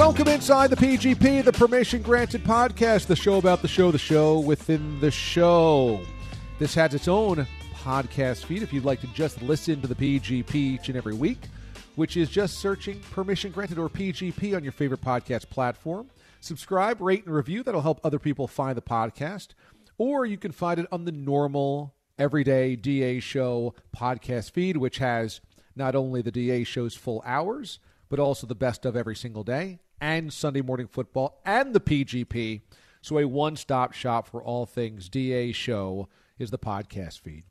Welcome inside the PGP, the Permission Granted podcast, the show about the show, the show within the show. This has its own podcast feed if you'd like to just listen to the PGP each and every week, which is just searching Permission Granted or PGP on your favorite podcast platform. Subscribe, rate, and review. That'll help other people find the podcast. Or you can find it on the normal, everyday DA show podcast feed, which has not only the DA show's full hours, but also the best of every single day and Sunday morning football and the PGP. So a one-stop shop for all things DA show is the podcast feed.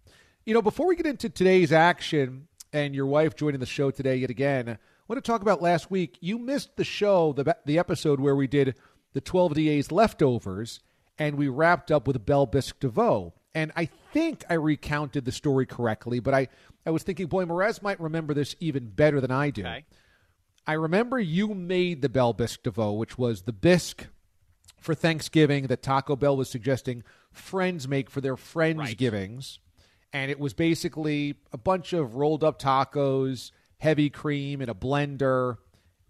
You know, before we get into today's action and your wife joining the show today yet again, I want to talk about last week. You missed the show, the the episode where we did the 12 DA's leftovers and we wrapped up with Bell Bisque DeVoe. And I think I recounted the story correctly, but I, I was thinking, boy, Morash might remember this even better than I do. Okay. I remember you made the Bell Bisque DeVoe, which was the bisque for Thanksgiving that Taco Bell was suggesting friends make for their Friendsgivings. And it was basically a bunch of rolled up tacos, heavy cream in a blender,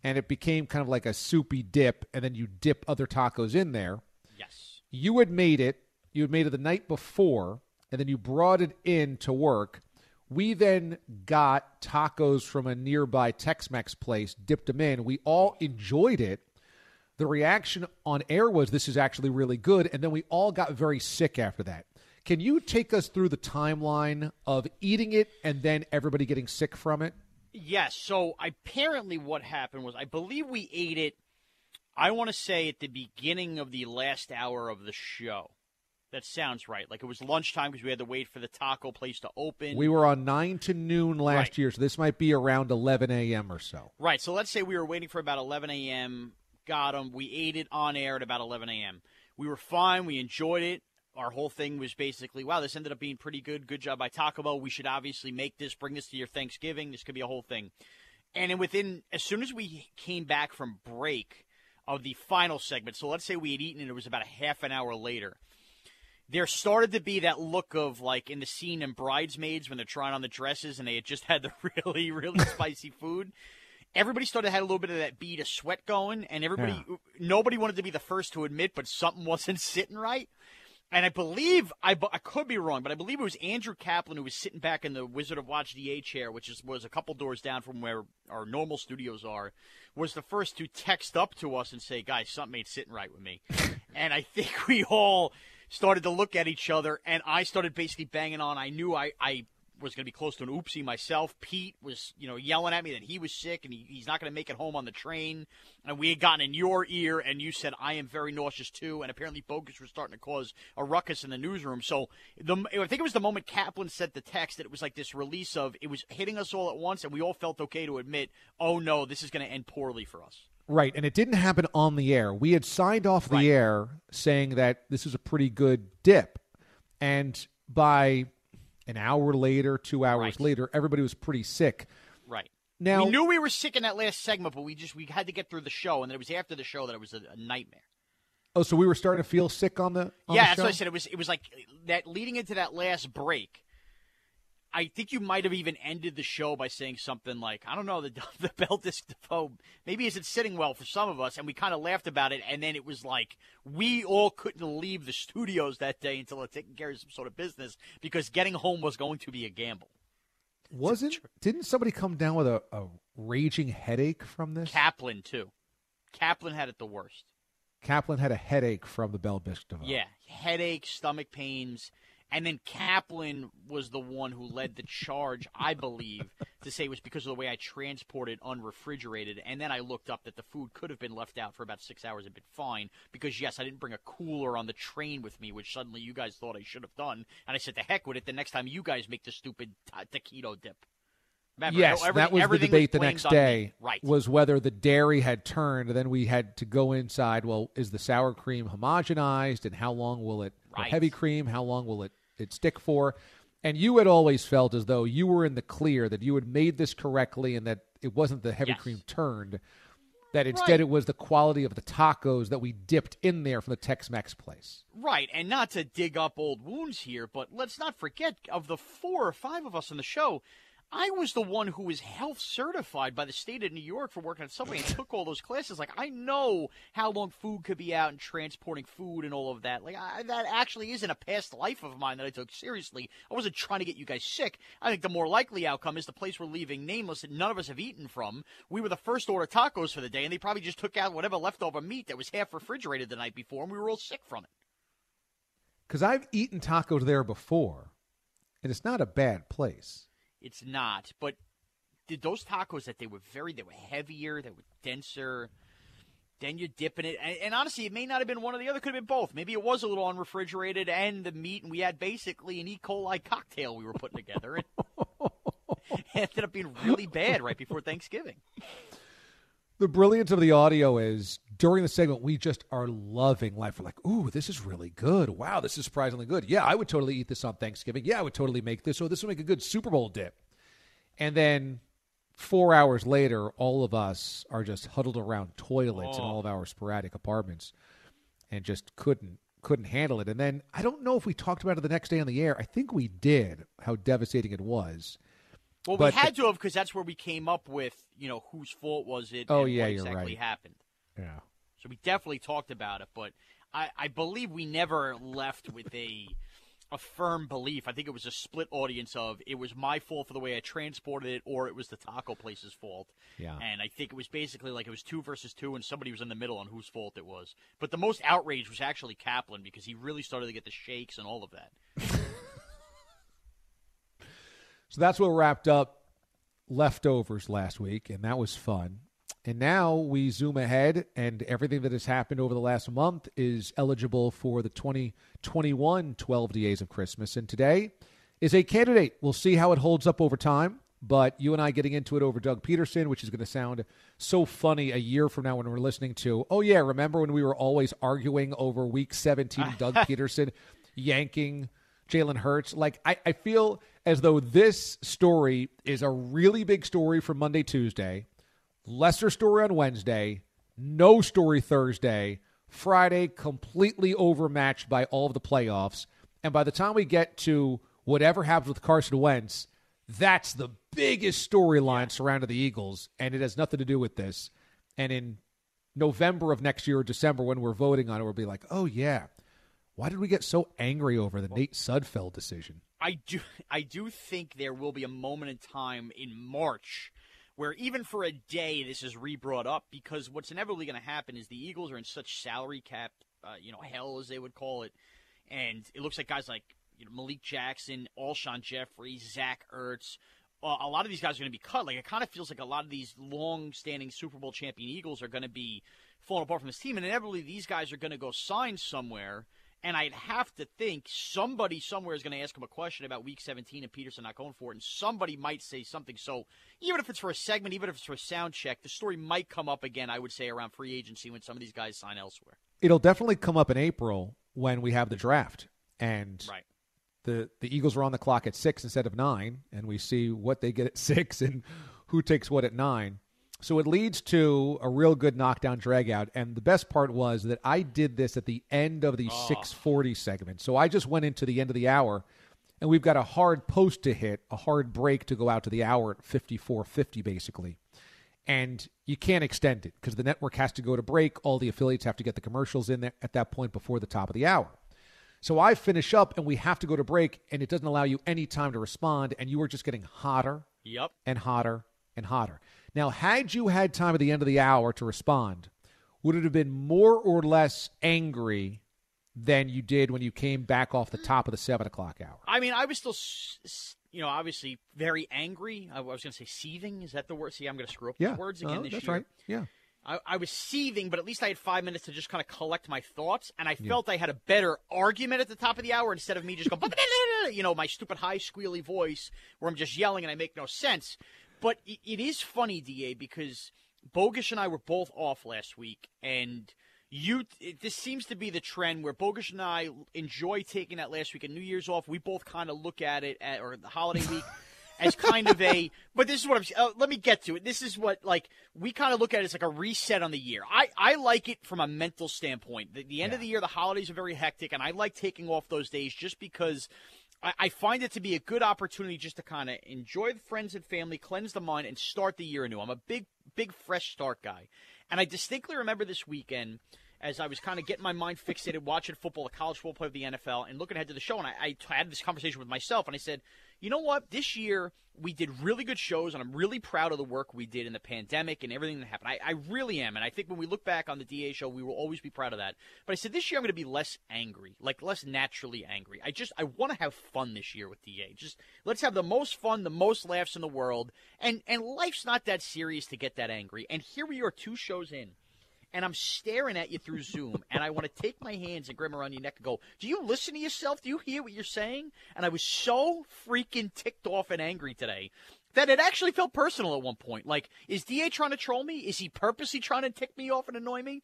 and it became kind of like a soupy dip, and then you dip other tacos in there. Yes. You had made it, you had made it the night before, and then you brought it in to work. We then got tacos from a nearby Tex Mex place, dipped them in. We all enjoyed it. The reaction on air was this is actually really good. And then we all got very sick after that. Can you take us through the timeline of eating it and then everybody getting sick from it? Yes. So apparently, what happened was I believe we ate it. I want to say at the beginning of the last hour of the show. That sounds right. Like it was lunchtime because we had to wait for the taco place to open. We were on 9 to noon last Right. year, so this might be around 11 a.m. or so. Right. So let's say we were waiting for about 11 a.m. Got them. We ate it on air at about 11 a.m. We were fine. We enjoyed it. Our whole thing was basically, wow, this ended up being pretty good. Good job by Taco Bell. We should obviously make this, bring this to your Thanksgiving. This could be a whole thing. And then within, as soon as we came back from break of the final segment, so let's say we had eaten and it was about a half an hour later there started to be that look of like in the scene in Bridesmaids when they're trying on the dresses and they had just had the really, really spicy food. Everybody started to have a little bit of that bead of sweat going, and everybody, nobody wanted to be the first to admit, but something wasn't sitting right. And I believe I, I could be wrong, but I believe it was Andrew Kaplan who was sitting back in the Wizard of Watch DA chair, which is, was a couple doors down from where our normal studios are, was the first to text up to us and say, "Guys, something ain't sitting right with me." and I think we all started to look at each other, and I started basically banging on. I knew I, I was going to be close to an oopsie myself. Pete was, you know, yelling at me that he was sick and he, he's not going to make it home on the train. And we had gotten in your ear, and you said I am very nauseous too. And apparently, Bogus was starting to cause a ruckus in the newsroom. So the, I think it was the moment Kaplan sent the text that it was like this release of it was hitting us all at once, and we all felt okay to admit, oh no, this is going to end poorly for us. Right, and it didn't happen on the air. We had signed off the Right. air saying that this is a pretty good dip. And by an hour later, two hours Right. later, everybody was pretty sick. Right. Now we knew we were sick in that last segment, but we just we had to get through the show, and then it was after the show that it was a, a nightmare. Oh, so we were starting to feel sick on the on yeah, the that's what I said. It was it was like that leading into that last break. I think you might have even ended the show by saying something like, "I don't know, the the Bell Bisque DeVoe maybe isn't sitting well for some of us," and we kind of laughed about it. And then it was like we all couldn't leave the studios that day until it taken care of some sort of business because getting home was going to be a gamble. Wasn't didn't somebody come down with a, a raging headache from this? Kaplan too. Kaplan had it the worst. Kaplan had a headache from the Bell Devoe. Yeah, headache, stomach pains, and then Kaplan was the one who led the charge, I believe, to say it was because of the way I transported unrefrigerated. And then I looked up that the food could have been left out for about six hours and been fine because yes, I didn't bring a cooler on the train with me, which suddenly you guys thought I should have done. And I said, "The heck with it." The next time you guys make the stupid ta- taquito dip. Remember, yes, every- that was the debate the next day. Right. Was whether the dairy had turned. Then we had to go inside. Well, is the sour cream homogenized, and how long will it? Right. heavy cream, how long will it it stick for? And you had always felt as though you were in the clear that you had made this correctly, and that it wasn't the heavy Yes. cream turned. That instead Right. it was the quality of the tacos that we dipped in there from the Tex-Mex place. Right, and not to dig up old wounds here, but let's not forget of the four or five of us on the show, I was the one who was health certified by the state of New York for working at Subway and took all those classes. Like I know how long food could be out and transporting food and all of that. Like I, that actually isn't a past life of mine that I took seriously. I wasn't trying to get you guys sick. I think the more likely outcome is the place we're leaving nameless that none of us have eaten from. We were the first order tacos for the day, and they probably just took out whatever leftover meat that was half refrigerated the night before, and we were all sick from it. Because I've eaten tacos there before, and it's not a bad place. It's not, but did those tacos that they were very, they were heavier, they were denser. Then you're dipping it, and, and honestly, it may not have been one or the other. Could have been both. Maybe it was a little unrefrigerated, and the meat, and we had basically an E. coli cocktail we were putting together. It ended up being really bad right before Thanksgiving. The brilliance of the audio is during the segment we just are loving life. We're like, "Ooh, this is really good! Wow, this is surprisingly good. Yeah, I would totally eat this on Thanksgiving. Yeah, I would totally make this. Oh, this would make a good Super Bowl dip." And then four hours later, all of us are just huddled around toilets in Oh. all of our sporadic apartments, and just couldn't couldn't handle it. And then I don't know if we talked about it the next day on the air. I think we did. How devastating it was. Well, But we had to have because that's where we came up with, you know, whose fault was it? Oh, and yeah, what you're exactly right. happened. Yeah. So we definitely talked about it, but I, I believe we never left with a a firm belief. I think it was a split audience of it was my fault for the way I transported it, or it was the taco place's fault. Yeah. And I think it was basically like it was two versus two, and somebody was in the middle on whose fault it was. But the most outrage was actually Kaplan because he really started to get the shakes and all of that. So that's what wrapped up leftovers last week, and that was fun. And now we zoom ahead, and everything that has happened over the last month is eligible for the 2021 12 Days of Christmas. And today is a candidate. We'll see how it holds up over time. But you and I getting into it over Doug Pederson, which is going to sound so funny a year from now when we're listening to, oh, yeah, remember when we were always arguing over week 17, Doug Pederson yanking Jalen Hurts? Like, I, I feel as though this story is a really big story for Monday, Tuesday, lesser story on Wednesday, no story Thursday, Friday completely overmatched by all of the playoffs. And by the time we get to whatever happens with Carson Wentz, that's the biggest storyline surrounding the Eagles, and it has nothing to do with this. And in November of next year or December, when we're voting on it, we'll be like, oh, yeah, why did we get so angry over the Nate Sudfeld decision? I do I do think there will be a moment in time in March where even for a day this is re-brought up because what's inevitably going to happen is the Eagles are in such salary cap, uh, you know, hell as they would call it, and it looks like guys like you know Malik Jackson, Alshon Jeffery, Zach Ertz. Uh, a lot of these guys are going to be cut. Like it kind of feels like a lot of these long-standing Super Bowl champion Eagles are going to be falling apart from this team, and inevitably these guys are going to go sign somewhere. And I'd have to think somebody somewhere is going to ask him a question about Week 17 and Pederson not going for it, and somebody might say something. So even if it's for a segment, even if it's for a sound check, the story might come up again. I would say around free agency when some of these guys sign elsewhere. It'll definitely come up in April when we have the draft. And Right. the, the Eagles are on the clock at six instead of nine, and we see what they get at six and who takes what at nine. So it leads to a real good knockdown dragout. And the best part was that I did this at the end of the ah. 640 segment. So I just went into the end of the hour, and we've got a hard post to hit, a hard break to go out to the hour at 54.50, basically. And you can't extend it because the network has to go to break. All the affiliates have to get the commercials in there at that point before the top of the hour. So I finish up, and we have to go to break, and it doesn't allow you any time to respond, and you are just getting hotter Yep. and hotter and hotter. Now, had you had time at the end of the hour to respond, would it have been more or less angry than you did when you came back off the top of the seven o'clock hour? I mean, I was still, you know, obviously very angry. I was going to say seething. Is that the word? See, I'm going to screw up Yeah, these words again uh, this that's year. right. Yeah. I, I was seething, but at least I had five minutes to just kind of collect my thoughts, and I felt I had a better argument at the top of the hour instead of me just going, you know, my stupid high squealy voice where I'm just yelling and I make no sense. But it, it is funny, Da, because Bogish and I were both off last week, and you. It, this seems to be the trend where Bogish and I enjoy taking that last week and New Year's off. We both kind of look at it, at, or the holiday week. as kind of a but this is what I'm uh, let me get to it this is what like we kind of look at it as like a reset on the year I I like it from a mental standpoint the, the end of the year the holidays are very hectic and I like taking off those days just because I, I find it to be a good opportunity just to kind of enjoy the friends and family cleanse the mind and start the year anew I'm a big big fresh start guy and I distinctly remember this weekend as I was kind of getting my mind fixated watching football, the college football play of the NFL, and looking ahead to the show. And I, I had this conversation with myself, and I said, you know what? This year we did really good shows, and I'm really proud of the work we did in the pandemic and everything that happened. I, I really am, and I think when we look back on the DA show, we will always be proud of that. But I said this year I'm going to be less angry, like less naturally angry. I just I want to have fun this year with DA. Just let's have the most fun, the most laughs in the world, and and life's not that serious to get that angry. And here we are, two shows in and I'm staring at you through Zoom, and I want to take my hands and grab around your neck and go, "Do you listen to yourself? Do you hear what you're saying?" And I was so freaking ticked off and angry today that it actually felt personal at one point. Like, is Da trying to troll me? Is he purposely trying to tick me off and annoy me?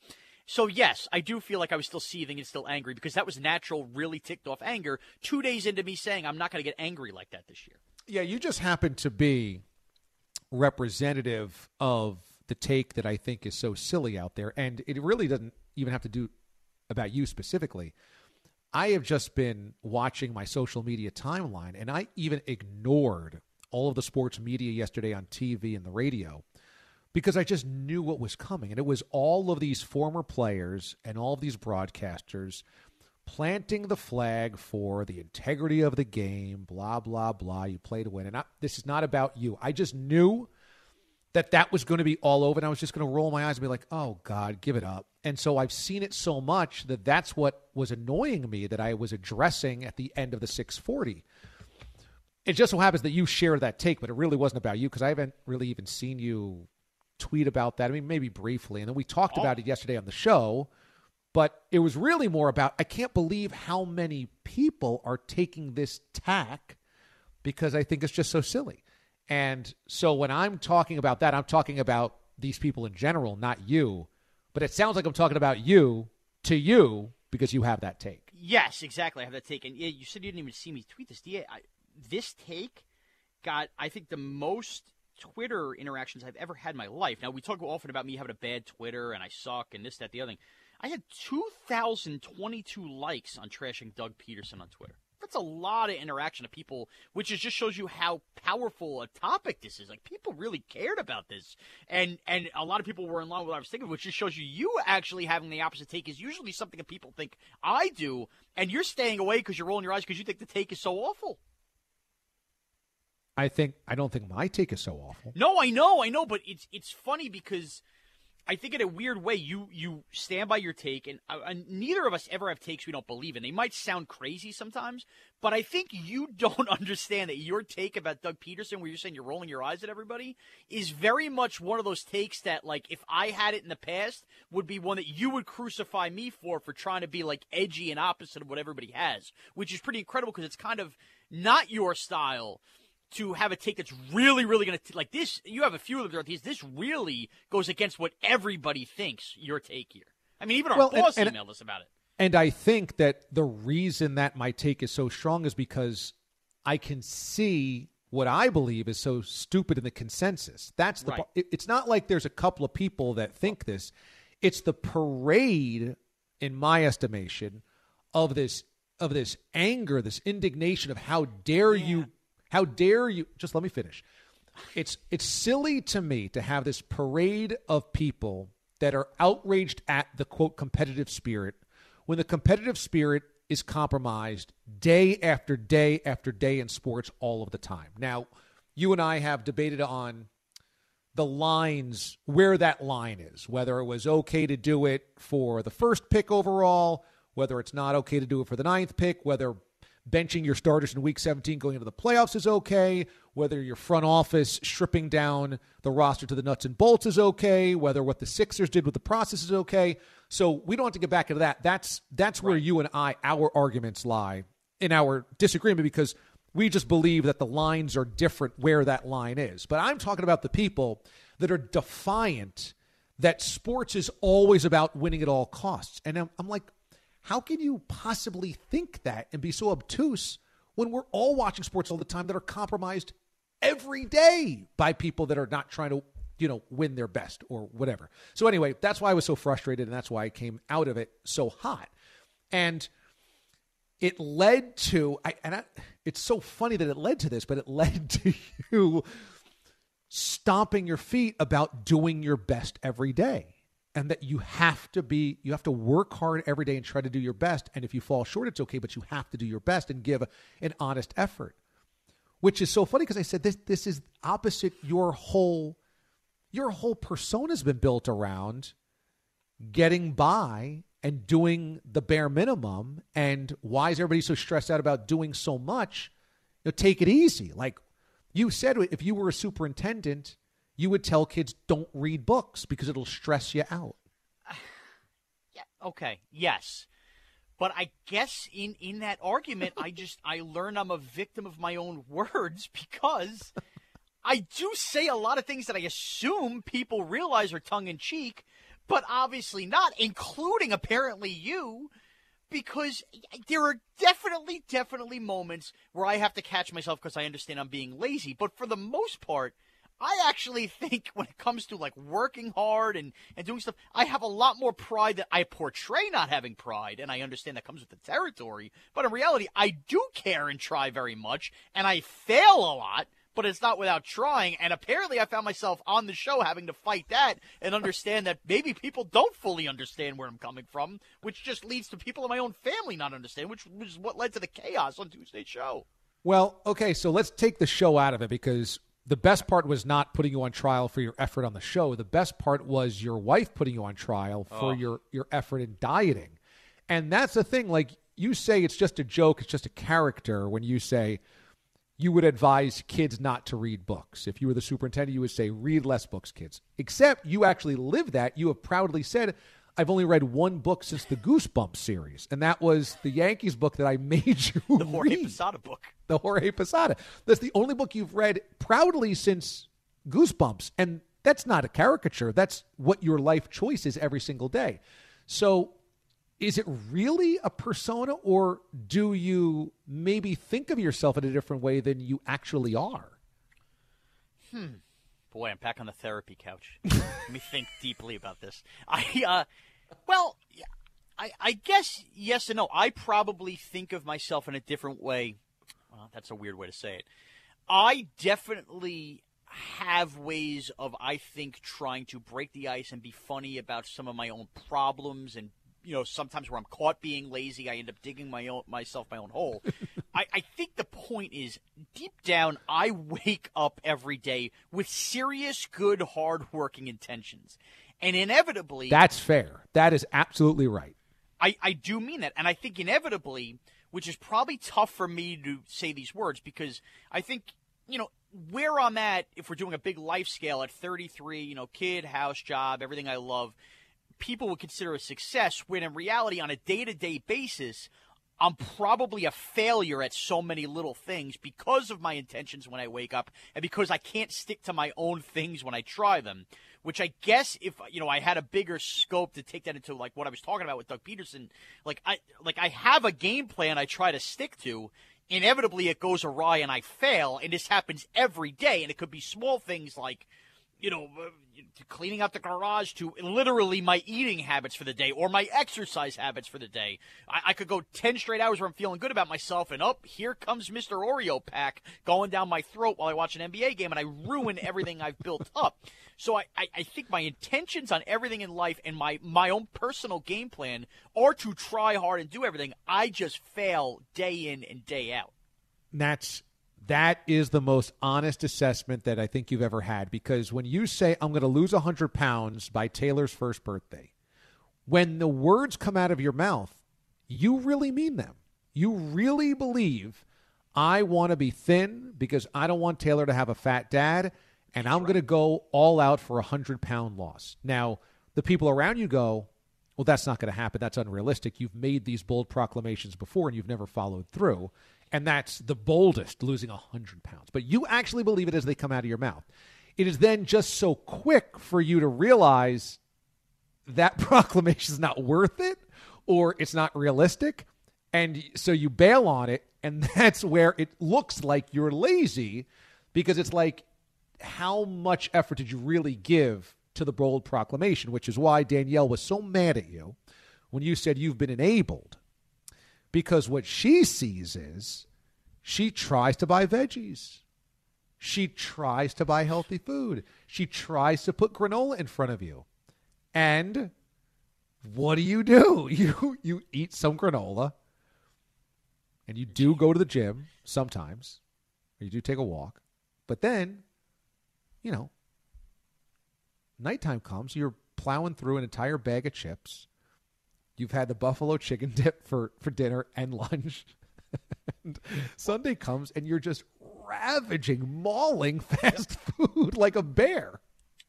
So yes, I do feel like I was still seething and still angry because that was natural, really ticked off anger. Two days into me saying I'm not going to get angry like that this year. Yeah, you just happen to be representative of the take that I think is so silly out there. And it really doesn't even have to do about you specifically. I have just been watching my social media timeline, and I even ignored all of the sports media yesterday on TV and the radio because I just knew what was coming. And it was all of these former players and all of these broadcasters planting the flag for the integrity of the game, blah, blah, blah. You play to win. And I, this is not about you. I just knew that that was going to be all over and I was just going to roll my eyes and be like, "Oh god, give it up." And so I've seen it so much that that's what was annoying me that I was addressing at the end of the 640. It just so happens that you share that take, but it really wasn't about you because I haven't really even seen you tweet about that. I mean, maybe briefly. And then we talked about it yesterday on the show, but it was really more about I can't believe how many people are taking this tack because I think it's just so silly. And so when I'm talking about that, I'm talking about these people in general, not you. But it sounds like I'm talking about you to you because you have that take. Yes, exactly. I have that take. And you said you didn't even see me tweet this. I, this take got, I think, the most Twitter interactions I've ever had in my life. Now, we talk often about me having a bad Twitter and I suck and this, that, the other thing. I had 2,022 likes on trashing Doug Pederson on Twitter. That's a lot of interaction of people, which is just shows you how powerful a topic this is. Like people really cared about this, and and a lot of people were in line with what I was thinking, which just shows you you actually having the opposite take is usually something that people think I do, and you're staying away because you're rolling your eyes because you think the take is so awful. I think I don't think my take is so awful. No, I know, I know, but it's it's funny because I think in a weird way you you stand by your take, and, uh, and neither of us ever have takes we don't believe in. They might sound crazy sometimes, but I think you don't understand that your take about Doug Pederson, where you're saying you're rolling your eyes at everybody, is very much one of those takes that, like, if I had it in the past, would be one that you would crucify me for for trying to be like edgy and opposite of what everybody has, which is pretty incredible because it's kind of not your style to have a take that's really, really going to like this. You have a few of these. This really goes against what everybody thinks your take here. I mean, even our Well, and- boss and- emailed us about it. And I think that the reason that my take is so strong is because I can see what I believe is so stupid in the consensus. That's the. Right. it- It's not like there's a couple of people that think this. It's the parade, in my estimation, of this of this anger, this indignation of how dare you, how dare you. Just let me finish. It's it's silly to me to have this parade of people that are outraged at the quote competitive spirit when the competitive spirit is compromised day after day after day in sports all of the time. Now, you and I have debated on the lines, where that line is, whether it was okay to do it for the first pick overall, whether it's not okay to do it for the ninth pick, whether benching your starters in week 17 going into the playoffs is okay, whether your front office stripping down the roster to the nuts and bolts is okay, whether what the Sixers did with the process is okay. So we don't have to get back into that. That's that's where you and I our arguments lie in our disagreement because we just believe that the lines are different where that line is. But I'm talking about the people that are defiant that sports is always about winning at all costs. And I'm, I'm like, how can you possibly think that and be so obtuse when we're all watching sports all the time that are compromised every day by people that are not trying to, you know, win their best or whatever. So anyway, that's why I was so frustrated and that's why I came out of it so hot. And it led to I, and I, it's so funny that it led to this, but it led to you stomping your feet about doing your best every day and that you have to be you have to work hard every day and try to do your best. And if you fall short it's okay but you have to do your best and give an honest effort. Which is so funny because i said this this is opposite your whole your whole persona's been built around getting by and doing the bare minimum. And why is everybody so stressed out about doing so much? You know, take it easy. Like you said if you were a superintendent you would tell kids don't read books because it'll stress you out Yeah. Okay. Yes. But I guess in in that argument, I just I learn I'm a victim of my own words because I do say a lot of things that I assume people realize are tongue in cheek, but obviously not, including apparently you. Because there are definitely, definitely moments where I have to catch myself because I understand I'm being lazy. But for the most part, I actually think when it comes to like working hard and, and doing stuff, I have a lot more pride that I portray not having pride, and I understand that comes with the territory. But in reality, I do care and try very much, and I fail a lot, but it's not without trying. And apparently, I found myself on the show having to fight that and understand that maybe people don't fully understand where I'm coming from, which just leads to people in my own family not understanding, which was what led to the chaos on Tuesday's show. Well, okay, so let's take the show out of it because the best part was not putting you on trial for your effort on the show. The best part was your wife putting you on trial for Oh. your your effort in dieting. And that's the thing like you say it's just a joke, it's just a character when you say you would advise kids not to read books. If you were the superintendent, you would say read less books, kids. Except you actually live that. You have proudly said I've only read one book since the Goosebumps series, and that was the Yankees book that I made you The Jorge read Posada book. the Jorge Posada. That's the only book you've read proudly since Goosebumps. And that's not a caricature. That's what your life choice is every single day. So is it really a persona or do you maybe think of yourself in a different way than you actually are? Hmm. Boy, I'm back on the therapy couch. Let me think deeply about this. I, uh, well, I, I guess yes and no. I probably think of myself in a different way. Well, that's a weird way to say it. I definitely have ways of, I think, trying to break the ice and be funny about some of my own problems and you know, sometimes where I'm caught being lazy, I end up digging my own myself my own hole. I, I think the point is deep down, I wake up every day with serious, good, hard-working intentions, and inevitably, That's fair. That is absolutely right. I, I do mean that. And I think inevitably, which is probably tough for me to say these words because I think, you know, where I'm at, if we're doing a big life scale at 33, you know, kid, house, job, everything I love, people would consider a success when in reality, on a day to day basis, I'm probably a failure at so many little things because of my intentions when I wake up and because I can't stick to my own things when I try them. Which I guess if you know I had a bigger scope to take that into like what I was talking about with Doug Pederson, like I like I have a game plan I try to stick to. inevitably it goes awry and I fail. And this happens every day. And it could be small things like, you know, uh, cleaning up the garage to literally my eating habits for the day or my exercise habits for the day. I, I could go 10 straight hours where I'm feeling good about myself, and up, oh, here comes Mr. Oreo pack going down my throat while I watch an NBA game, and I ruin everything I've built up. So I, I, I think my intentions on everything in life and my, my own personal game plan are to try hard and do everything. I just fail day in and day out. That's that is the most honest assessment that I think you've ever had because when you say, I'm going to lose 100 pounds by Taylor's first birthday, when the words come out of your mouth, you really mean them. You really believe, I want to be thin because I don't want Taylor to have a fat dad, and I'm going to go all out for a 100 pound loss. Now, the people around you go, well, that's not going to happen. That's unrealistic. You've made these bold proclamations before and you've never followed through and that's the boldest, losing 100 pounds. But you actually believe it as they come out of your mouth. It is then just so quick for you to realize that proclamation is not worth it or it's not realistic. And so you bail on it. And that's where it looks like you're lazy because it's like, how much effort did you really give to the bold proclamation? Which is why Danielle was so mad at you when you said you've been enabled because what she sees is she tries to buy veggies. She tries to buy healthy food. She tries to put granola in front of you. And what do you do? You you eat some granola and you do go to the gym sometimes. Or you do take a walk. But then, you know, nighttime comes, you're plowing through an entire bag of chips You've had the buffalo chicken dip for, for dinner and lunch. and Sunday comes and you're just ravaging, mauling fast food like a bear.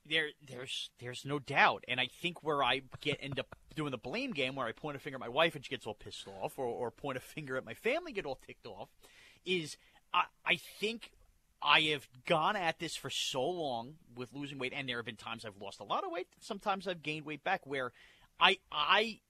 There, there's, there's no doubt, and I think where I get end up doing the blame game, where I point a finger at my wife and she gets all pissed off, or, or point a finger at my family, and get all ticked off, is I, I think I have gone at this for so long with losing weight, and there have been times I've lost a lot of weight. Sometimes I've gained weight back. Where I I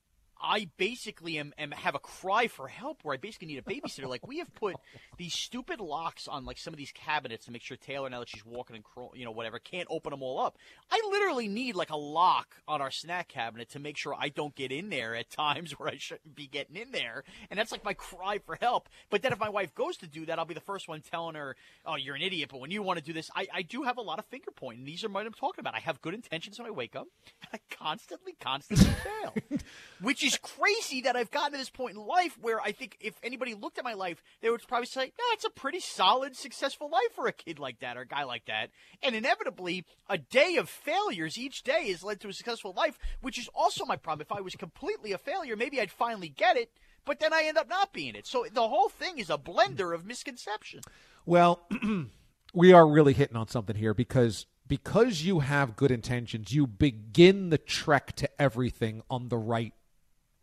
I basically am, am, have a cry for help where I basically need a babysitter. like we have put these stupid locks on like some of these cabinets to make sure Taylor now that she's walking and crawl, you know whatever can't open them all up. I literally need like a lock on our snack cabinet to make sure I don't get in there at times where I shouldn't be getting in there, and that's like my cry for help. But then if my wife goes to do that, I'll be the first one telling her, "Oh, you're an idiot." But when you want to do this, I, I do have a lot of finger pointing. These are what I'm talking about. I have good intentions when I wake up, and I constantly, constantly fail, which is crazy that I've gotten to this point in life where I think if anybody looked at my life, they would probably say, "Yeah, it's a pretty solid, successful life for a kid like that or a guy like that." And inevitably, a day of failures each day has led to a successful life, which is also my problem. If I was completely a failure, maybe I'd finally get it, but then I end up not being it. So the whole thing is a blender of misconception. Well, we are really hitting on something here because because you have good intentions, you begin the trek to everything on the right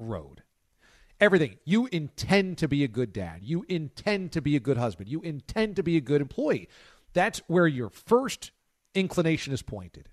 road. Everything. You intend to be a good dad. You intend to be a good husband. You intend to be a good employee. That's where your first inclination is pointed.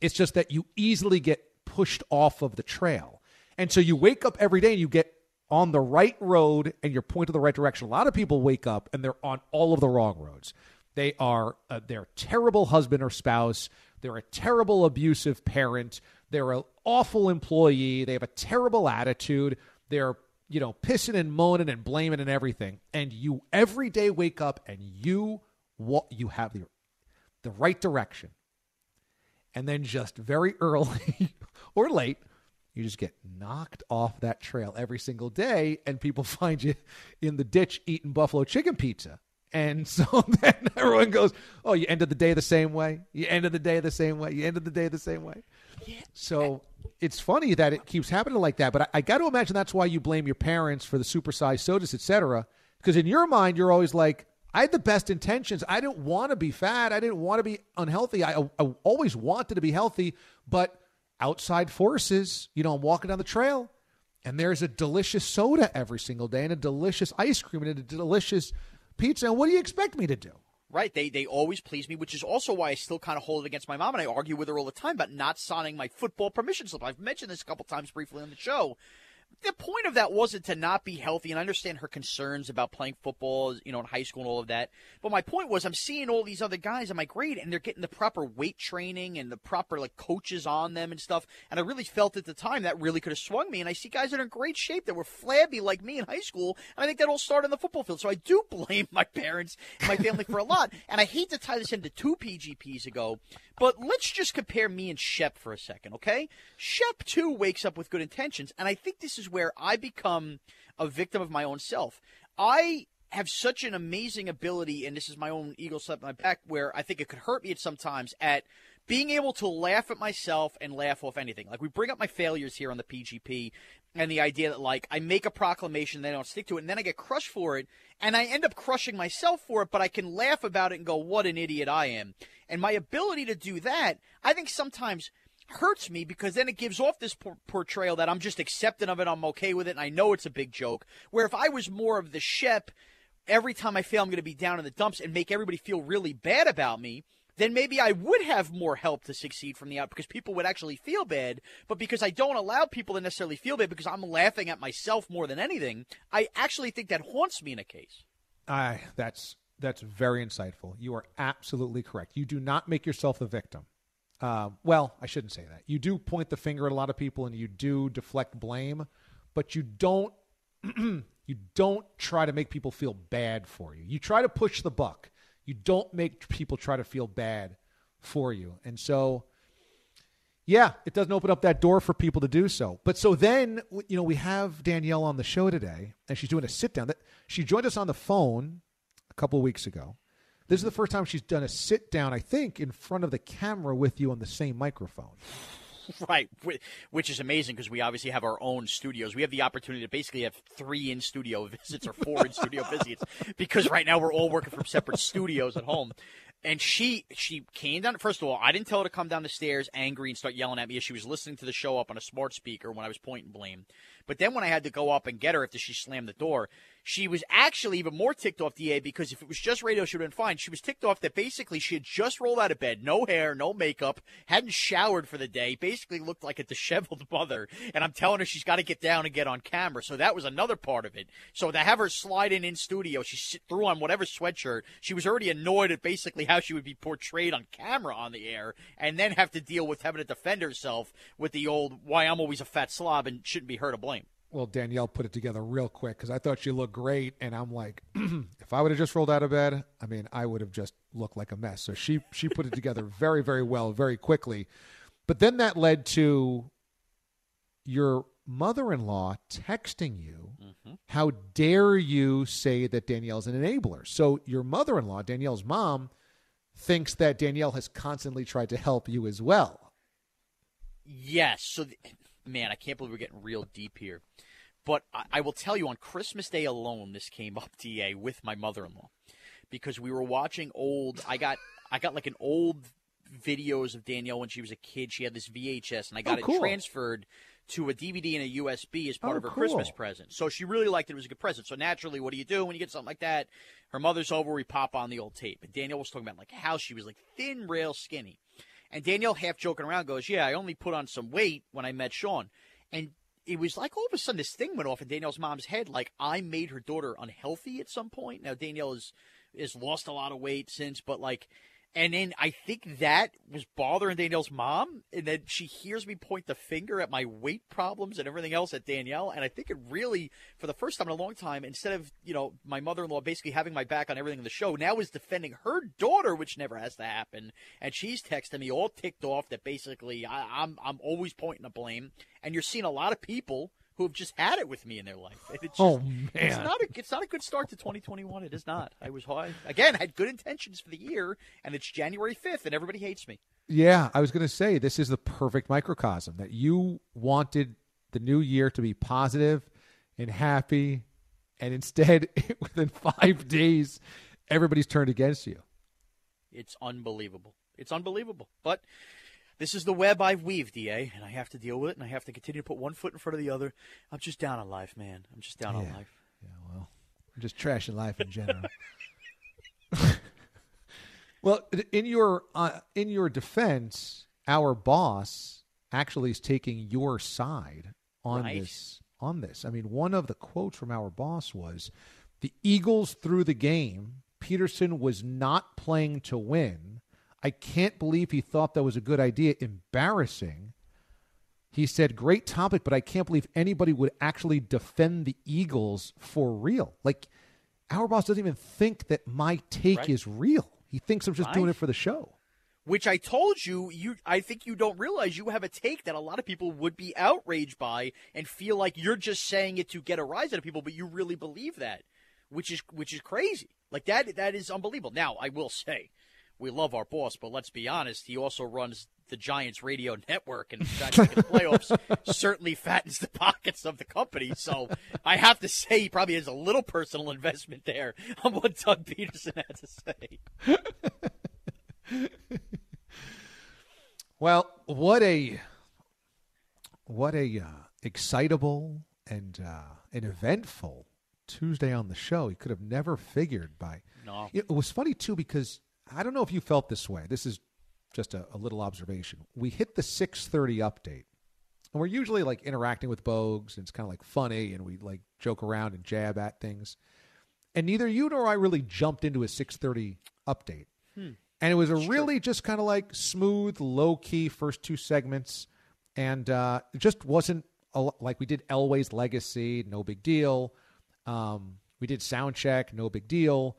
It's just that you easily get pushed off of the trail. And so you wake up every day and you get on the right road and you're pointed the right direction. A lot of people wake up and they're on all of the wrong roads. They are uh, terrible husband or spouse. They're a terrible abusive parent. They're an awful employee. They have a terrible attitude. They're you know pissing and moaning and blaming and everything. And you every day wake up and you what you have the the right direction. And then just very early or late, you just get knocked off that trail every single day, and people find you in the ditch eating buffalo chicken pizza. And so then everyone goes, Oh, you ended the day the same way? You ended the day the same way? You ended the day the same way? So it's funny that it keeps happening like that. But I, I got to imagine that's why you blame your parents for the supersized sodas, etc. Because in your mind, you're always like, I had the best intentions. I didn't want to be fat. I didn't want to be unhealthy. I, I always wanted to be healthy, but outside forces, you know, I'm walking down the trail and there's a delicious soda every single day and a delicious ice cream and a delicious pizza. And what do you expect me to do? Right. They they always please me, which is also why I still kind of hold it against my mom, and I argue with her all the time about not signing my football permission slip. I've mentioned this a couple times briefly on the show. The point of that wasn't to not be healthy, and I understand her concerns about playing football, you know, in high school and all of that. But my point was, I'm seeing all these other guys in my grade, and they're getting the proper weight training and the proper like coaches on them and stuff. And I really felt at the time that really could have swung me. And I see guys that are in great shape that were flabby like me in high school, and I think that all started on the football field. So I do blame my parents and my family for a lot. And I hate to tie this into two PGPs ago, but let's just compare me and Shep for a second, okay? Shep too wakes up with good intentions, and I think this is where I become a victim of my own self. I have such an amazing ability, and this is my own ego slap in my back, where I think it could hurt me at sometimes at being able to laugh at myself and laugh off anything. Like we bring up my failures here on the PGP and the idea that like I make a proclamation, then I don't stick to it, and then I get crushed for it, and I end up crushing myself for it, but I can laugh about it and go, what an idiot I am. And my ability to do that, I think sometimes hurts me because then it gives off this por- portrayal that I'm just accepting of it, I'm okay with it, and I know it's a big joke. Where if I was more of the Shep, every time I fail, I'm going to be down in the dumps and make everybody feel really bad about me. Then maybe I would have more help to succeed from the out because people would actually feel bad. But because I don't allow people to necessarily feel bad because I'm laughing at myself more than anything, I actually think that haunts me in a case. I that's that's very insightful. You are absolutely correct. You do not make yourself the victim. Uh, well, I shouldn't say that. You do point the finger at a lot of people and you do deflect blame, but you don't you don't try to make people feel bad for you. You try to push the buck. You don't make people try to feel bad for you. And so yeah, it doesn't open up that door for people to do so. But so then, you know, we have Danielle on the show today, and she's doing a sit down. That she joined us on the phone a couple weeks ago. This is the first time she's done a sit down, I think, in front of the camera with you on the same microphone. Right, which is amazing because we obviously have our own studios. We have the opportunity to basically have three in studio visits or four in studio visits because right now we're all working from separate studios at home. And she she came down. First of all, I didn't tell her to come down the stairs angry and start yelling at me as she was listening to the show up on a smart speaker when I was pointing blame. But then when I had to go up and get her after she slammed the door, she was actually even more ticked off DA because if it was just radio, she would have been fine. She was ticked off that basically she had just rolled out of bed, no hair, no makeup, hadn't showered for the day, basically looked like a disheveled mother. And I'm telling her she's got to get down and get on camera. So that was another part of it. So to have her slide in in studio, she threw on whatever sweatshirt. She was already annoyed at basically how she would be portrayed on camera on the air, and then have to deal with having to defend herself with the old "why I'm always a fat slob and shouldn't be her to blame." Well, Danielle put it together real quick because I thought she looked great, and I'm like, if I would have just rolled out of bed, I mean, I would have just looked like a mess. So she she put it together very very well, very quickly. But then that led to your mother-in-law texting you. Mm-hmm. How dare you say that Danielle's an enabler? So your mother-in-law, Danielle's mom, thinks that Danielle has constantly tried to help you as well. Yes. So. The- man, I can't believe we're getting real deep here. But I, I will tell you, on Christmas Day alone, this came up, Da, with my mother-in-law, because we were watching old. I got I got like an old videos of Danielle when she was a kid. She had this VHS, and I got oh, cool. it transferred to a DVD and a USB as part oh, of her cool. Christmas present. So she really liked it. It was a good present. So naturally, what do you do when you get something like that? Her mother's over. We pop on the old tape. And Danielle was talking about like how she was like thin, rail, skinny. And Danielle, half joking around, goes, "Yeah, I only put on some weight when I met Sean." And it was like all of a sudden this thing went off in Danielle's mom's head, like I made her daughter unhealthy at some point. Now Danielle has has lost a lot of weight since, but like and then I think that was bothering Danielle's mom. And then she hears me point the finger at my weight problems and everything else at Danielle. And I think it really, for the first time in a long time, instead of, you know, my mother in law basically having my back on everything in the show, now is defending her daughter, which never has to happen. And she's texting me all ticked off that basically I, I'm, I'm always pointing the blame. And you're seeing a lot of people who have just had it with me in their life. It's oh, just, oh man, it's not a it's not a good start to 2021. It is not. I was high again. I had good intentions for the year, and it's January 5th, and everybody hates me. Yeah, I was going to say this is the perfect microcosm that you wanted the new year to be positive and happy, and instead, within five days, everybody's turned against you. It's unbelievable. It's unbelievable, but this is the web I've weaved, DA, and I have to deal with it, and I have to continue to put one foot in front of the other. I'm just down on life, man. I'm just down yeah. on life. Yeah, well, I'm just trashing life in general. well, in your uh, in your defense, our boss actually is taking your side on right. this on this. I mean, one of the quotes from our boss was the Eagles threw the game. Pederson was not playing to win. I can't believe he thought that was a good idea. Embarrassing. He said, Great topic, but I can't believe anybody would actually defend the Eagles for real. Like, our boss doesn't even think that my take Right. is real. He thinks I'm just doing it for the show. which I told you, you I think you don't realize you have a take that a lot of people would be outraged by and feel like you're just saying it to get a rise out of people, but you really believe that, which is which is crazy. Like that that is unbelievable. Now I will say, we love our boss, but let's be honest, he also runs the Giants radio network, and the the playoffs certainly fattens the pockets of the company. So I have to say, he probably has a little personal investment there on what Doug Pederson had to say. Well, what a what a uh, excitable and uh, an eventful Tuesday on the show. He could have never figured by. No. It was funny too because I don't know if you felt this way. This is just a, a little observation. We hit the six thirty update, and we're usually like interacting with Bogusch, and it's kind of like funny, and we like joke around and jab at things. And neither you nor I really jumped into a six thirty update. And it was a really just kind of like smooth, low key first two segments. And uh, it just wasn't a, like we did Elway's Legacy, no big deal. Um, we did sound check, no big deal.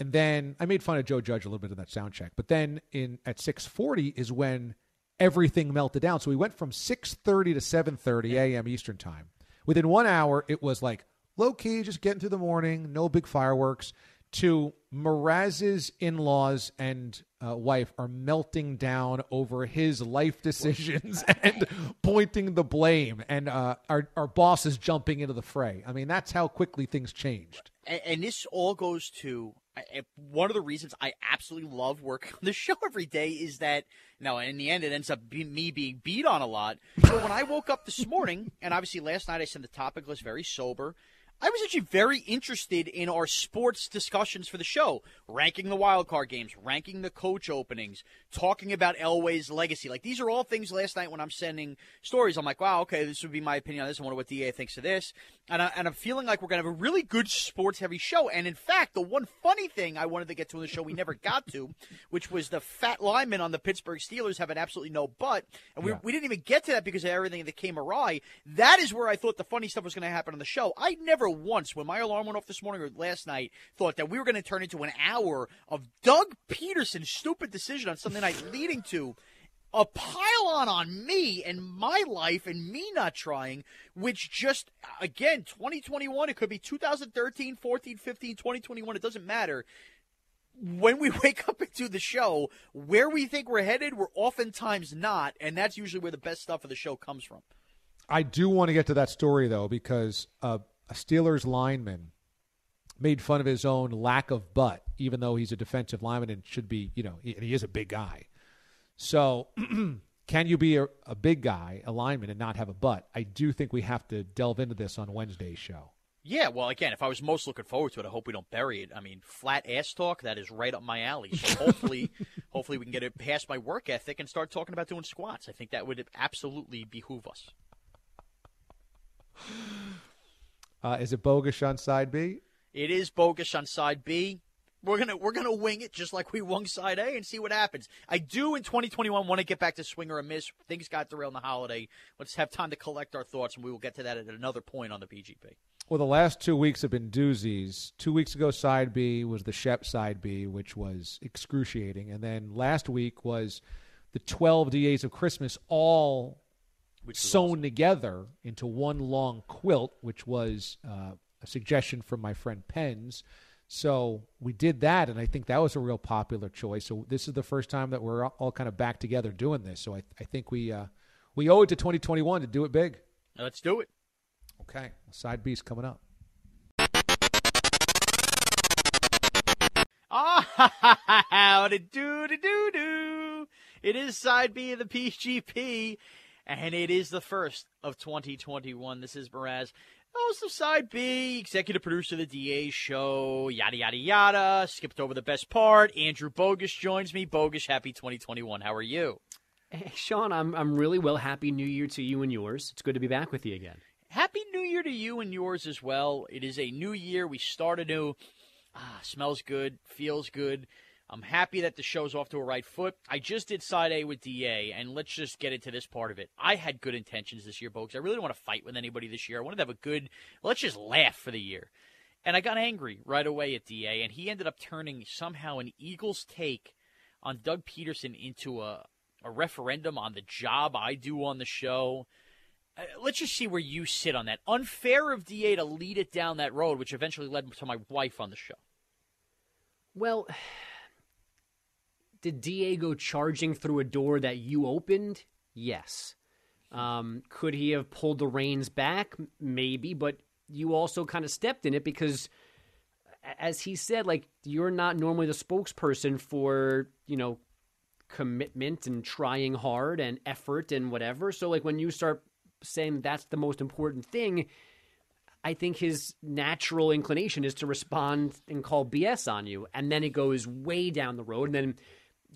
And then I made fun of Joe Judge a little bit in that sound check. But then in at 640 is when everything melted down. So we went from 630 to 730 a.m. Eastern time. Within one hour, it was like low key, just getting through the morning, no big fireworks, to Morash's in laws and uh, wife are melting down over his life decisions and pointing the blame. And uh, our, our boss is jumping into the fray. I mean, that's how quickly things changed. and, and this all goes to I- one of the reasons I absolutely love working on the show every day is that now in the end it ends up be, me being beat on a lot. But when I woke up this morning, and obviously last night I sent the topic list very sober. I was actually very interested in our sports discussions for the show, ranking the wild card games, ranking the coach openings, talking about Elway's legacy. Like these are all things last night when I'm sending stories. I'm like, wow, okay, this would be my opinion on this. I wonder what DA thinks of this. And, I, and I'm feeling like we're going to have a really good sports heavy show. And in fact, the one funny thing I wanted to get to in the show we never got to, which was the fat lineman on the Pittsburgh Steelers having absolutely no butt. And we, Yeah. we didn't even get to that because of everything that came awry. That is where I thought the funny stuff was going to happen on the show. I never once, when my alarm went off this morning or last night, thought that we were going to turn into an hour of Doug Pederson's stupid decision on Sunday night leading to a pile on on me and my life and me not trying, which just, again, 2021, it could be 2013, 14, 15, 2021, it doesn't matter. When we wake up and do the show, where we think we're headed, we're oftentimes not, and that's usually where the best stuff of the show comes from. I do want to get to that story though because uh, a Steelers lineman made fun of his own lack of butt, even though he's a defensive lineman and should be, you know, he, he is a big guy. So, can you be a, a big guy, a lineman, and not have a butt? I do think we have to delve into this on Wednesday's show. Yeah, well, again, if I was most looking forward to it, I hope we don't bury it. I mean, flat ass talk, that is right up my alley. So hopefully, hopefully we can get it past my work ethic and start talking about doing squats. I think that would absolutely behoove us. Uh, is it Bogusch on side B? It is Bogusch on side B. We're gonna we're gonna wing it just like we wung side A and see what happens. I do in 2021 want to get back to swing or a miss. Things got derailed in the holiday. Let's have time to collect our thoughts, and we will get to that at another point on the PGP. Well, the last two weeks have been doozies. Two weeks ago, side B was the Shep side B, which was excruciating. And then last week was the 12 DAs of Christmas, all Which sewn awesome. together into one long quilt, which was uh, a suggestion from my friend Pens. So we did that, and I think that was a real popular choice. So this is the first time that we're all- kind of back together doing this. So I, I think we uh, we owe it to 2021 to do it big. Let's do it. Okay, side B's coming up. Ah, how to do to do do. It is side B of the PGP, and it is the first of 2021. This is Morash, host of Side B, executive producer of the DA show, yada yada yada. Skipped over the best part. Andrew Bogusch joins me. Bogusch, happy 2021. How are you? Hey, Sean, I'm I'm really well. Happy New Year to you and yours. It's good to be back with you again. Happy New New Year to you and yours as well. It is a new year. We start anew. Ah, smells good, feels good. I'm happy that the show's off to a right foot. I just did side A with DA, and let's just get into this part of it. I had good intentions this year, folks. I really don't want to fight with anybody this year. I wanted to have a good, let's just laugh for the year. And I got angry right away at DA, and he ended up turning somehow an Eagles take on Doug Pederson into a, a referendum on the job I do on the show. Uh, let's just see where you sit on that. Unfair of DA to lead it down that road, which eventually led to my wife on the show. Well, did Diego charging through a door that you opened? Yes. Um, could he have pulled the reins back? Maybe, but you also kind of stepped in it because, as he said, like you're not normally the spokesperson for you know commitment and trying hard and effort and whatever. So like when you start saying that's the most important thing, I think his natural inclination is to respond and call BS on you, and then it goes way down the road, and then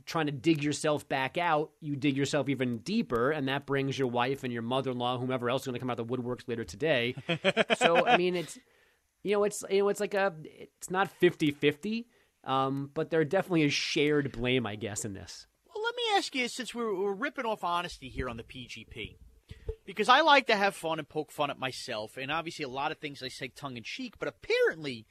trying to dig yourself back out, you dig yourself even deeper, and that brings your wife and your mother in law, whomever else is going to come out of the woodworks later today. so I mean, it's you know, it's you know, it's like a it's not 50-50, um, but there definitely is shared blame, I guess, in this. Well, let me ask you, since we're, we're ripping off honesty here on the PGP, because I like to have fun and poke fun at myself, and obviously a lot of things I say tongue in cheek, but apparently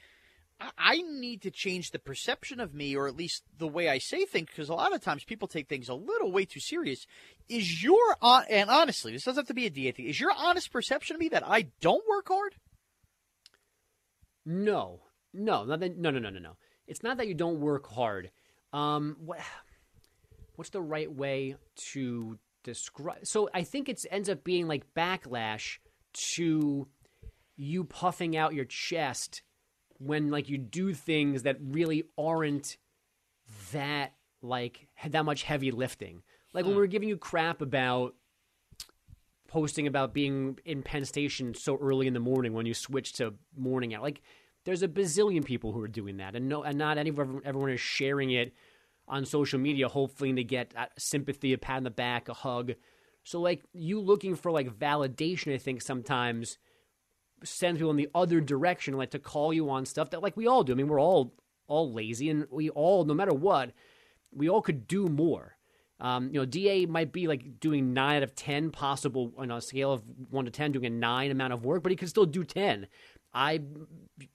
I need to change the perception of me, or at least the way I say things, because a lot of times people take things a little way too serious. Is your and honestly, this doesn't have to be a DA thing. Is your honest perception of me that I don't work hard? No, no, no, no, no, no, no. It's not that you don't work hard. Um, what, what's the right way to describe? So I think it ends up being like backlash to you puffing out your chest when like you do things that really aren't that like that much heavy lifting. Like when we were giving you crap about posting about being in Penn Station so early in the morning when you switch to morning out. Like there's a bazillion people who are doing that, and no, and not anyone, everyone is sharing it on social media, hoping to get uh, sympathy, a pat on the back, a hug. So like you looking for like validation, I think sometimes sends people in the other direction, like to call you on stuff that like we all do. I mean, we're all all lazy, and we all, no matter what, we all could do more. Um, you know, DA might be like doing nine out of ten possible on a scale of one to ten, doing a nine amount of work, but he could still do ten. I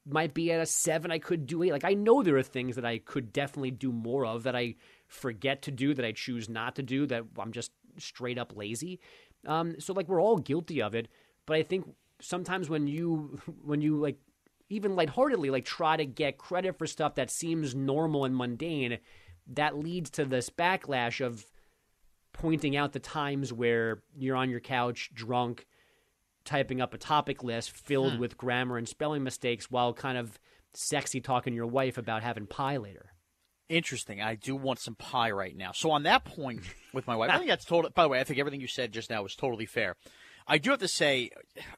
might be at a seven. I could do eight. Like I know there are things that I could definitely do more of that I forget to do, that I choose not to do, that I'm just straight up lazy. Um, so like we're all guilty of it, but I think sometimes when you when you like even lightheartedly like try to get credit for stuff that seems normal and mundane, that leads to this backlash of pointing out the times where you're on your couch drunk typing up a topic list filled Hmm. with grammar and spelling mistakes while kind of sexy talking to your wife about having pie later. Interesting. I do want some pie right now. So on that point with my wife, I think that's total. By the way, I think everything you said just now was totally fair. I do have to say,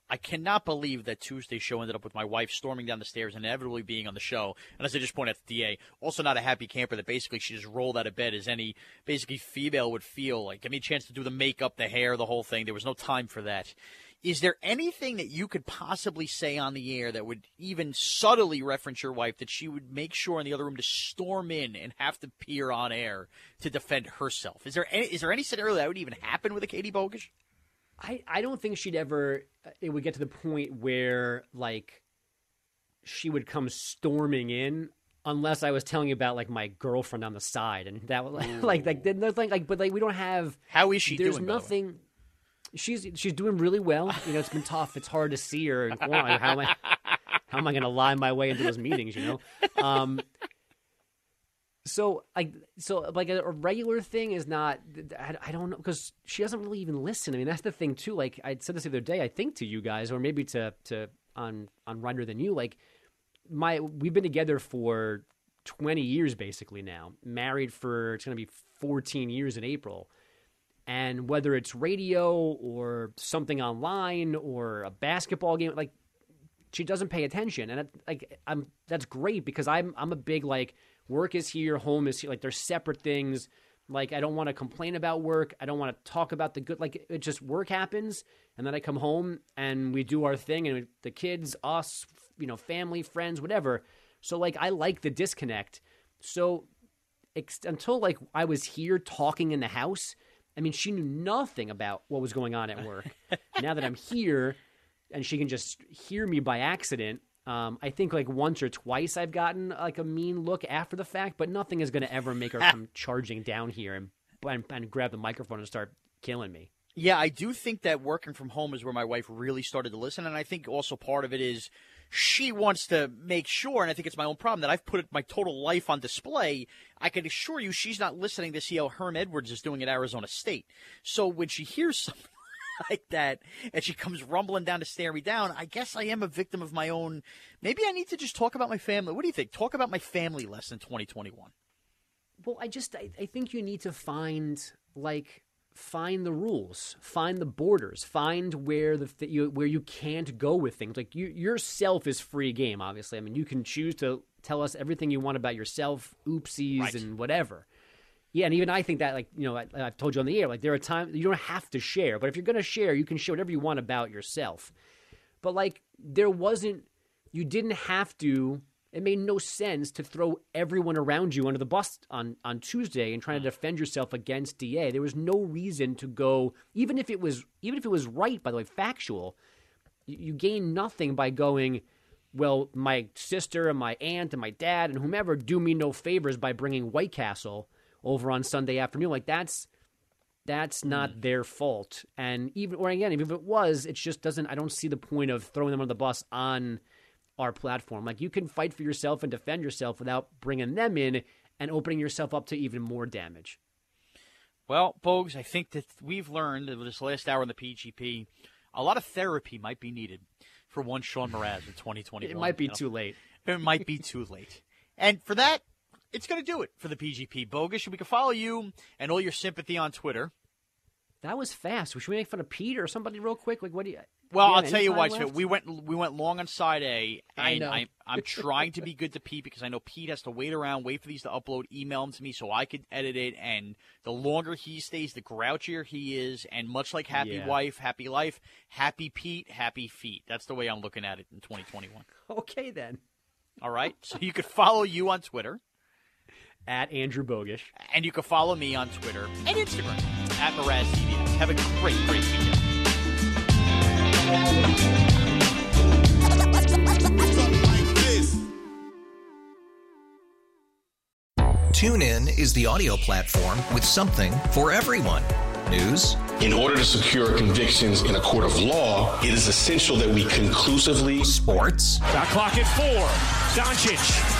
I cannot believe that Tuesday's show ended up with my wife storming down the stairs and inevitably being on the show. And as I just pointed out to DA, also not a happy camper that basically she just rolled out of bed as any basically female would feel. Like, give me a chance to do the makeup, the hair, the whole thing. There was no time for that. Is there anything that you could possibly say on the air that would even subtly reference your wife that she would make sure in the other room to storm in and have to appear on air to defend herself? Is there any, is there any scenario that would even happen with a Katie Bogusch? I, I don't think she'd ever it would get to the point where like she would come storming in unless I was telling you about like my girlfriend on the side and that was like like there's nothing like but like we don't have How is she there's doing, by the nothing she's she's doing really well. You know it's been tough. It's hard to see her and well, how am I how am I going to lie my way into those meetings you know? Um so like so like a, regular thing is not I, I don't know because she doesn't really even listen. I mean that's the thing too. Like I said this the other day, I think to you guys or maybe to to on on Rinder than you. Like my we've been together for twenty years basically now. Married for it's going to be fourteen years in April. And whether it's radio or something online or a basketball game, like she doesn't pay attention, and it, like I'm that's great because I'm I'm a big like work is here, home is here, like they're separate things. Like I don't want to complain about work. I don't want to talk about the good. Like it just work happens, and then I come home and we do our thing, and the kids, us, you know, family, friends, whatever. So like I like the disconnect. So ex- until like I was here talking in the house, I mean, she knew nothing about what was going on at work. now that I'm here, and she can just hear me by accident. Um, I think like once or twice I've gotten like a mean look after the fact, but nothing is going to ever make her come charging down here and, and and grab the microphone and start killing me. Yeah, I do think that working from home is where my wife really started to listen, and I think also part of it is she wants to make sure, and I think it's my own problem that I've put my total life on display. I can assure you, she's not listening to see how Herm Edwards is doing at Arizona State. So when she hears something like that and she comes rumbling down to stare me down, I guess I am a victim of my own. Maybe I need to just talk about my family. What do you think? Talk about my family less in 2021. Well, I just I, I think you need to find like find the rules, find the borders, find where the th- you, where you can't go with things. Like you yourself is free game. Obviously, I mean you can choose to tell us everything you want about yourself, oopsies Right. and whatever. Yeah, and even I think that like you know I, I've told you on the air like there are times you don't have to share, but if you're going to share, you can share whatever you want about yourself. But like there wasn't, you didn't have to. It made no sense to throw everyone around you under the bus on on Tuesday and trying to mm. defend yourself against Da. There was no reason to go, even if it was even if it was right. By the way, factual, you, you gain nothing by going. Well, my sister and my aunt and my dad and whomever do me no favors by bringing White Castle over on Sunday afternoon. Like that's that's hmm. not their fault. And even or again, even if it was, it just doesn't. I don't see the point of throwing them on the bus on our platform. Like you can fight for yourself and defend yourself without bringing them in and opening yourself up to even more damage. Well, Bogusch, I think that we've learned in this last hour on the PGP, a lot of therapy might be needed for one Sean Morash in 2021. It might be You know, too late. It might be too late. And for that, it's going to do it for the PGP. Bogusch, we can follow you and all your sympathy on Twitter. That was fast. Should we make fun of Pete or somebody real quick? Like, what do you? Well, do I'll tell you why. Sven, we went we went long on side A, and I know. I, I'm trying to be good to Pete because I know Pete has to wait around, wait for these to upload, email them to me so I could edit it. And the longer he stays, the grouchier he is. And much like Happy Yeah. Wife, Happy Life, Happy Pete, Happy Feet. That's the way I'm looking at it in 2021. Okay then. All right, so you could follow you on Twitter, At Andrew Bogusch. and you can follow me on Twitter and Instagram at Morash TVS. Have a great, great weekend. TuneIn is the audio platform with something for everyone. News, In order to secure convictions in a court of law, it is essential that we conclusively sports, Shot clock at four. Doncic.